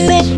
it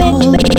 Wow.